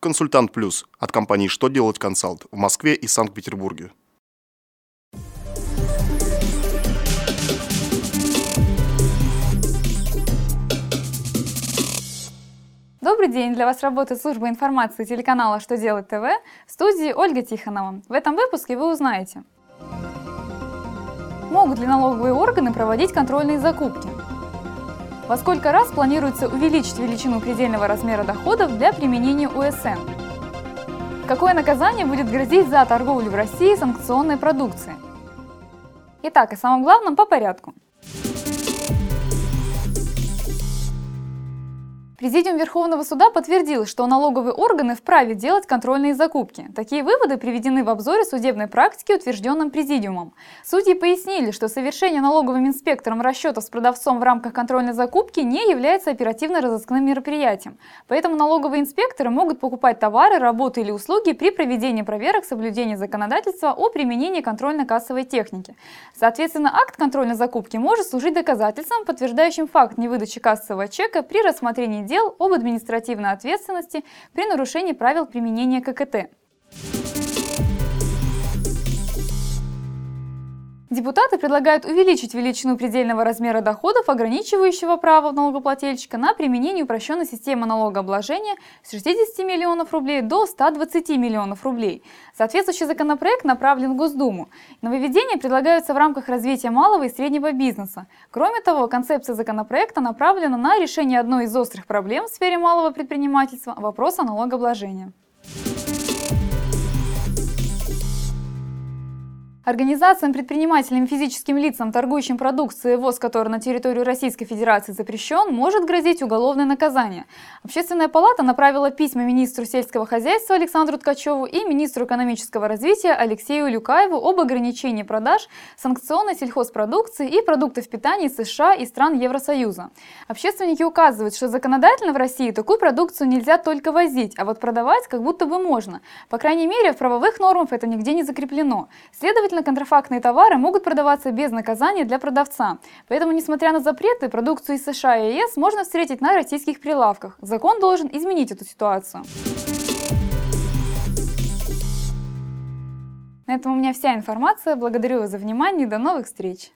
Консультант Плюс от компании «Что делать консалт» в Москве и Санкт-Петербурге. Добрый день! Для вас работает служба информации телеканала «Что делать ТВ» в студии Ольга Тихонова. В этом выпуске вы узнаете Могут ли налоговые органы проводить контрольные закупки? Во сколько раз планируется увеличить величину предельного размера доходов для применения УСН? Какое наказание будет грозить за торговлю в России санкционной продукцией? Итак, о самом главном по порядку. Президиум Верховного суда подтвердил, что налоговые органы вправе делать контрольные закупки. Такие выводы приведены в обзоре судебной практики, утвержденном Президиумом. Судьи пояснили, что совершение налоговым инспектором расчетов с продавцом в рамках контрольной закупки не является оперативно-розыскным мероприятием. Поэтому налоговые инспекторы могут покупать товары, работы или услуги при проведении проверок соблюдения законодательства о применении контрольно-кассовой техники. Соответственно, акт контрольной закупки может служить доказательством, подтверждающим факт невыдачи кассового чека при рассмотрении дел об административной ответственности при нарушении правил применения ККТ. Депутаты предлагают увеличить величину предельного размера доходов, ограничивающего право налогоплательщика на применение упрощенной системы налогообложения с 60 миллионов рублей до 120 миллионов рублей. Соответствующий законопроект направлен в Госдуму. Нововведения предлагаются в рамках развития малого и среднего бизнеса. Кроме того, концепция законопроекта направлена на решение одной из острых проблем в сфере малого предпринимательства – вопроса налогообложения. Организациям, предпринимателям и физическим лицам, торгующим продукцией, ввоз которой на территорию Российской Федерации запрещен, может грозить уголовное наказание. Общественная палата направила письма министру сельского хозяйства Александру Ткачеву и министру экономического развития Алексею Люкаеву об ограничении продаж санкционной сельхозпродукции и продуктов питания США и стран Евросоюза. Общественники указывают, что законодательно в России такую продукцию нельзя только возить, а вот продавать как будто бы можно. По крайней мере, в правовых нормах это нигде не закреплено. Следовательно, Следовательно, контрафактные товары могут продаваться без наказания для продавца. Поэтому, несмотря на запреты, продукцию из США и ЕС можно встретить на российских прилавках. Закон должен изменить эту ситуацию. На этом у меня вся информация. Благодарю вас за внимание до новых встреч!